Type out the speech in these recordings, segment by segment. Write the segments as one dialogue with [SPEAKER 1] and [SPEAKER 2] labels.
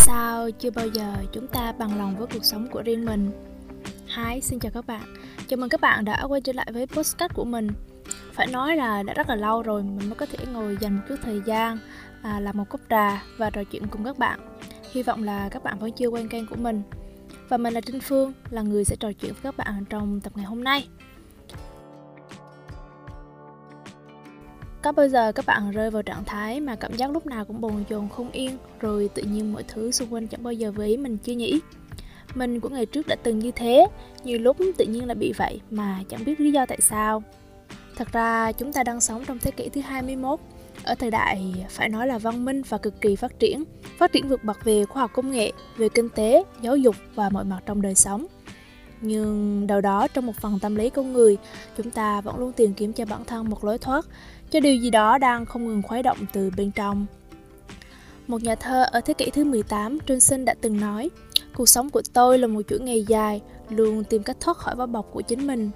[SPEAKER 1] sao chưa bao giờ chúng ta bằng lòng với cuộc sống của riêng mình? Hi, xin chào các bạn. Chào mừng các bạn đã quay trở lại với postcard của mình. Phải nói là đã rất là lâu rồi mình mới có thể ngồi dành một chút thời gian à, Làm một cốc trà và trò chuyện cùng các bạn. Hy vọng là các bạn vẫn chưa quen kênh của mình. Và mình là Trinh Phương, là người sẽ trò chuyện với các bạn trong tập ngày hôm nay. Có bao giờ các bạn rơi vào trạng thái mà cảm giác lúc nào cũng bồn chồn không yên, Rồi tự nhiên mọi thứ xung quanh chẳng bao giờ với ý mình chưa nhỉ? Mình của ngày trước đã từng như thế, Nhiều lúc tự nhiên là bị vậy mà chẳng biết lý do tại sao. Thật ra, chúng ta đang sống trong thế kỷ thứ 21 ở thời đại, phải nói là văn minh và cực kỳ phát triển phát triển vượt bậc về khoa học công nghệ, về kinh tế, giáo dục và mọi mặt trong đời sống nhưng đâu đó trong một phần tâm lý con người chúng ta vẫn luôn tìm kiếm cho bản thân một lối thoát cho điều gì đó đang không ngừng khuấy động từ bên trong. Một nhà thơ ở thế kỷ thứ 18, Johnson đã từng nói, Cuộc sống của tôi là một chuỗi ngày dài, luôn tìm cách thoát khỏi vỏ bọc của chính mình.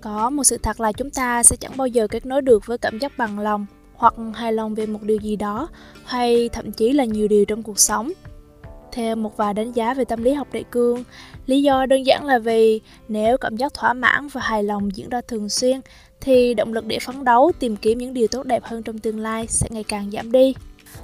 [SPEAKER 1] Có một sự thật là chúng ta sẽ chẳng bao giờ kết nối được với cảm giác bằng lòng hoặc hài lòng về một điều gì đó hay thậm chí là nhiều điều trong cuộc sống. Theo một vài đánh giá về tâm lý học đại cương, lý do đơn giản là vì nếu cảm giác thỏa mãn và hài lòng diễn ra thường xuyên thì động lực để phấn đấu tìm kiếm những điều tốt đẹp hơn trong tương lai sẽ ngày càng giảm đi.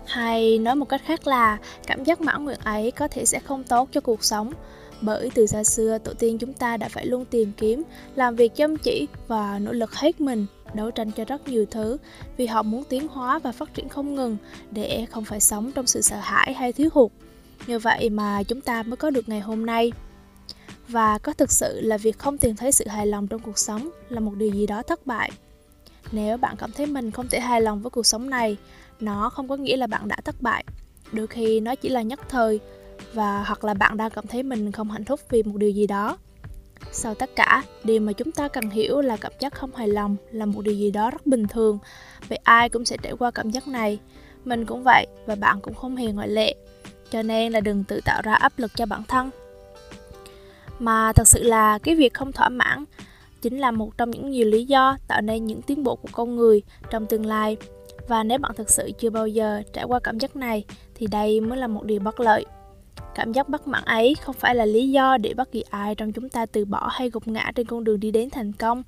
[SPEAKER 1] Hay nói một cách khác là cảm giác mãn nguyện ấy có thể sẽ không tốt cho cuộc sống bởi từ xa xưa tổ tiên chúng ta đã phải luôn tìm kiếm làm việc chăm chỉ và nỗ lực hết mình đấu tranh cho rất nhiều thứ vì họ muốn tiến hóa và phát triển không ngừng để không phải sống trong sự sợ hãi hay thiếu hụt như vậy mà chúng ta mới có được ngày hôm nay. Và có thực sự là việc không tìm thấy sự hài lòng trong cuộc sống là một điều gì đó thất bại. Nếu bạn cảm thấy mình không thể hài lòng với cuộc sống này, nó không có nghĩa là bạn đã thất bại. Đôi khi nó chỉ là nhất thời, và hoặc là bạn đang cảm thấy mình không hạnh phúc vì một điều gì đó. Sau tất cả, điều mà chúng ta cần hiểu là cảm giác không hài lòng là một điều gì đó rất bình thường. Vì ai cũng sẽ trải qua cảm giác này. Mình cũng vậy và bạn cũng không hề ngoại lệ cho nên là đừng tự tạo ra áp lực cho bản thân. Mà thật sự là cái việc không thỏa mãn chính là một trong những nhiều lý do tạo nên những tiến bộ của con người trong tương lai. Và nếu bạn thực sự chưa bao giờ trải qua cảm giác này, thì đây mới là một điều bất lợi. Cảm giác bất mãn ấy không phải là lý do để bất kỳ ai trong chúng ta từ bỏ hay gục ngã trên con đường đi đến thành công,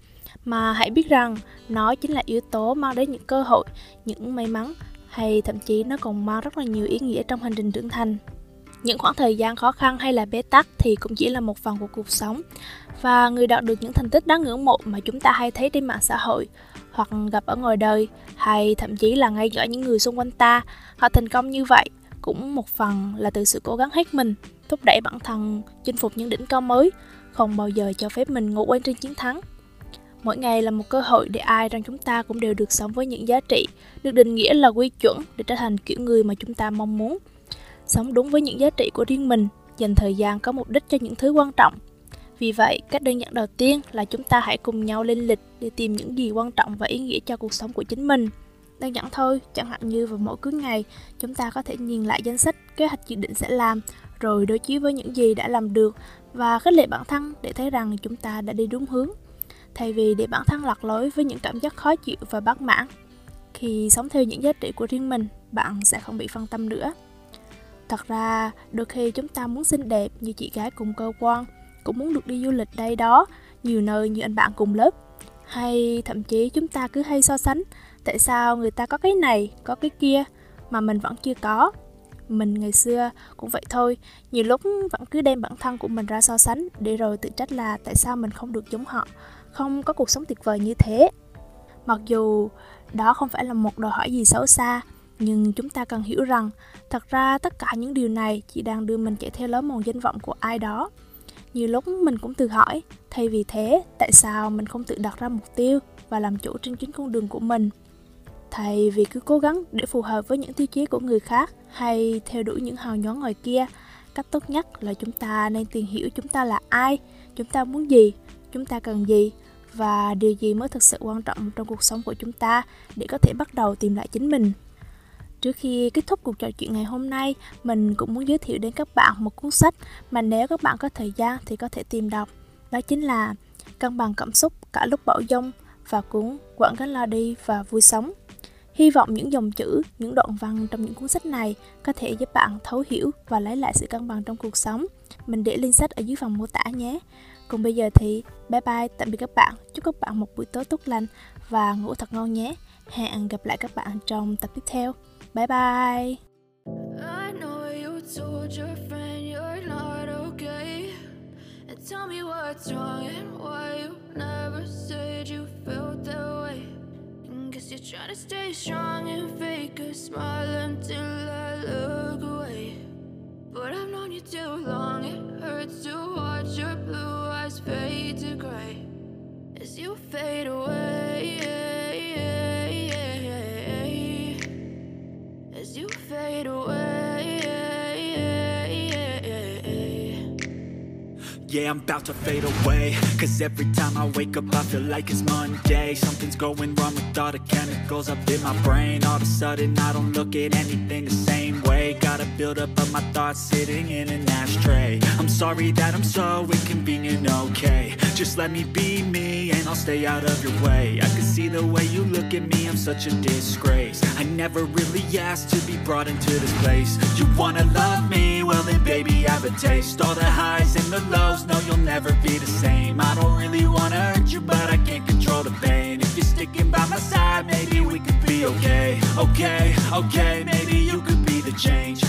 [SPEAKER 1] mà hãy biết rằng nó chính là yếu tố mang đến những cơ hội, những may mắn hay thậm chí nó còn mang rất là nhiều ý nghĩa trong hành trình trưởng thành. Những khoảng thời gian khó khăn hay là bế tắc thì cũng chỉ là một phần của cuộc sống. Và người đạt được những thành tích đáng ngưỡng mộ mà chúng ta hay thấy trên mạng xã hội, hoặc gặp ở ngoài đời, hay thậm chí là ngay cả những người xung quanh ta, họ thành công như vậy cũng một phần là từ sự cố gắng hết mình, thúc đẩy bản thân chinh phục những đỉnh cao mới, không bao giờ cho phép mình ngủ quên trên chiến thắng mỗi ngày là một cơ hội để ai trong chúng ta cũng đều được sống với những giá trị, được định nghĩa là quy chuẩn để trở thành kiểu người mà chúng ta mong muốn. Sống đúng với những giá trị của riêng mình, dành thời gian có mục đích cho những thứ quan trọng. Vì vậy, cách đơn giản đầu tiên là chúng ta hãy cùng nhau lên lịch để tìm những gì quan trọng và ý nghĩa cho cuộc sống của chính mình. Đơn giản thôi, chẳng hạn như vào mỗi cuối ngày, chúng ta có thể nhìn lại danh sách kế hoạch dự định sẽ làm, rồi đối chiếu với những gì đã làm được và khích lệ bản thân để thấy rằng chúng ta đã đi đúng hướng thay vì để bản thân lạc lối với những cảm giác khó chịu và bất mãn khi sống theo những giá trị của riêng mình bạn sẽ không bị phân tâm nữa Thật ra, đôi khi chúng ta muốn xinh đẹp như chị gái cùng cơ quan, cũng muốn được đi du lịch đây đó, nhiều nơi như anh bạn cùng lớp. Hay thậm chí chúng ta cứ hay so sánh, tại sao người ta có cái này, có cái kia, mà mình vẫn chưa có. Mình ngày xưa cũng vậy thôi, nhiều lúc vẫn cứ đem bản thân của mình ra so sánh để rồi tự trách là tại sao mình không được giống họ, không có cuộc sống tuyệt vời như thế. Mặc dù đó không phải là một đòi hỏi gì xấu xa, nhưng chúng ta cần hiểu rằng thật ra tất cả những điều này chỉ đang đưa mình chạy theo lối mòn danh vọng của ai đó nhiều lúc mình cũng tự hỏi thay vì thế tại sao mình không tự đặt ra mục tiêu và làm chủ trên chính con đường của mình thay vì cứ cố gắng để phù hợp với những tiêu chí của người khác hay theo đuổi những hào nhoáng ngoài kia cách tốt nhất là chúng ta nên tìm hiểu chúng ta là ai chúng ta muốn gì chúng ta cần gì và điều gì mới thực sự quan trọng trong cuộc sống của chúng ta để có thể bắt đầu tìm lại chính mình Trước khi kết thúc cuộc trò chuyện ngày hôm nay, mình cũng muốn giới thiệu đến các bạn một cuốn sách mà nếu các bạn có thời gian thì có thể tìm đọc. Đó chính là Cân bằng cảm xúc cả lúc bão dông và cuốn Quảng gánh lo đi và vui sống.
[SPEAKER 2] Hy vọng những dòng chữ, những đoạn văn trong những cuốn sách này có thể giúp bạn thấu hiểu và lấy lại sự cân bằng trong cuộc sống. Mình để link sách ở dưới phần mô tả nhé. Còn bây giờ thì bye bye, tạm biệt các bạn. Chúc các bạn một buổi tối tốt lành và ngủ thật ngon nhé. Hẹn gặp lại các bạn trong tập tiếp theo. Bye bye. I know you told your friend you're not okay And tell me what's wrong and why you never said you felt that way and Guess you're trying to stay strong and fake a smile until I look away But I've known you too long, it hurts to watch your blue eyes fade to gray As you fade away. As you fade away. Yeah, I'm about to fade away. Cause every time I wake up I feel like it's Monday. Something's going wrong with all the chemicals up in my brain. All of a sudden I don't look at anything the same way build up of my thoughts sitting in an ashtray. I'm sorry that I'm so inconvenient, okay. Just let me be me and I'll stay out of your way. I can see the way you look at me, I'm such a disgrace. I never really asked to be brought into this place. You wanna love me? Well then baby have a taste. All the highs and the lows no, you'll never be the same. I don't really wanna hurt you, but I can't control the pain. If you're sticking by my side, maybe we could be okay. Okay, okay, maybe you could be the change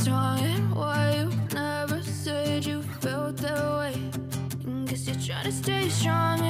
[SPEAKER 2] what's wrong and why you never said you felt that way. Guess you're trying to stay strong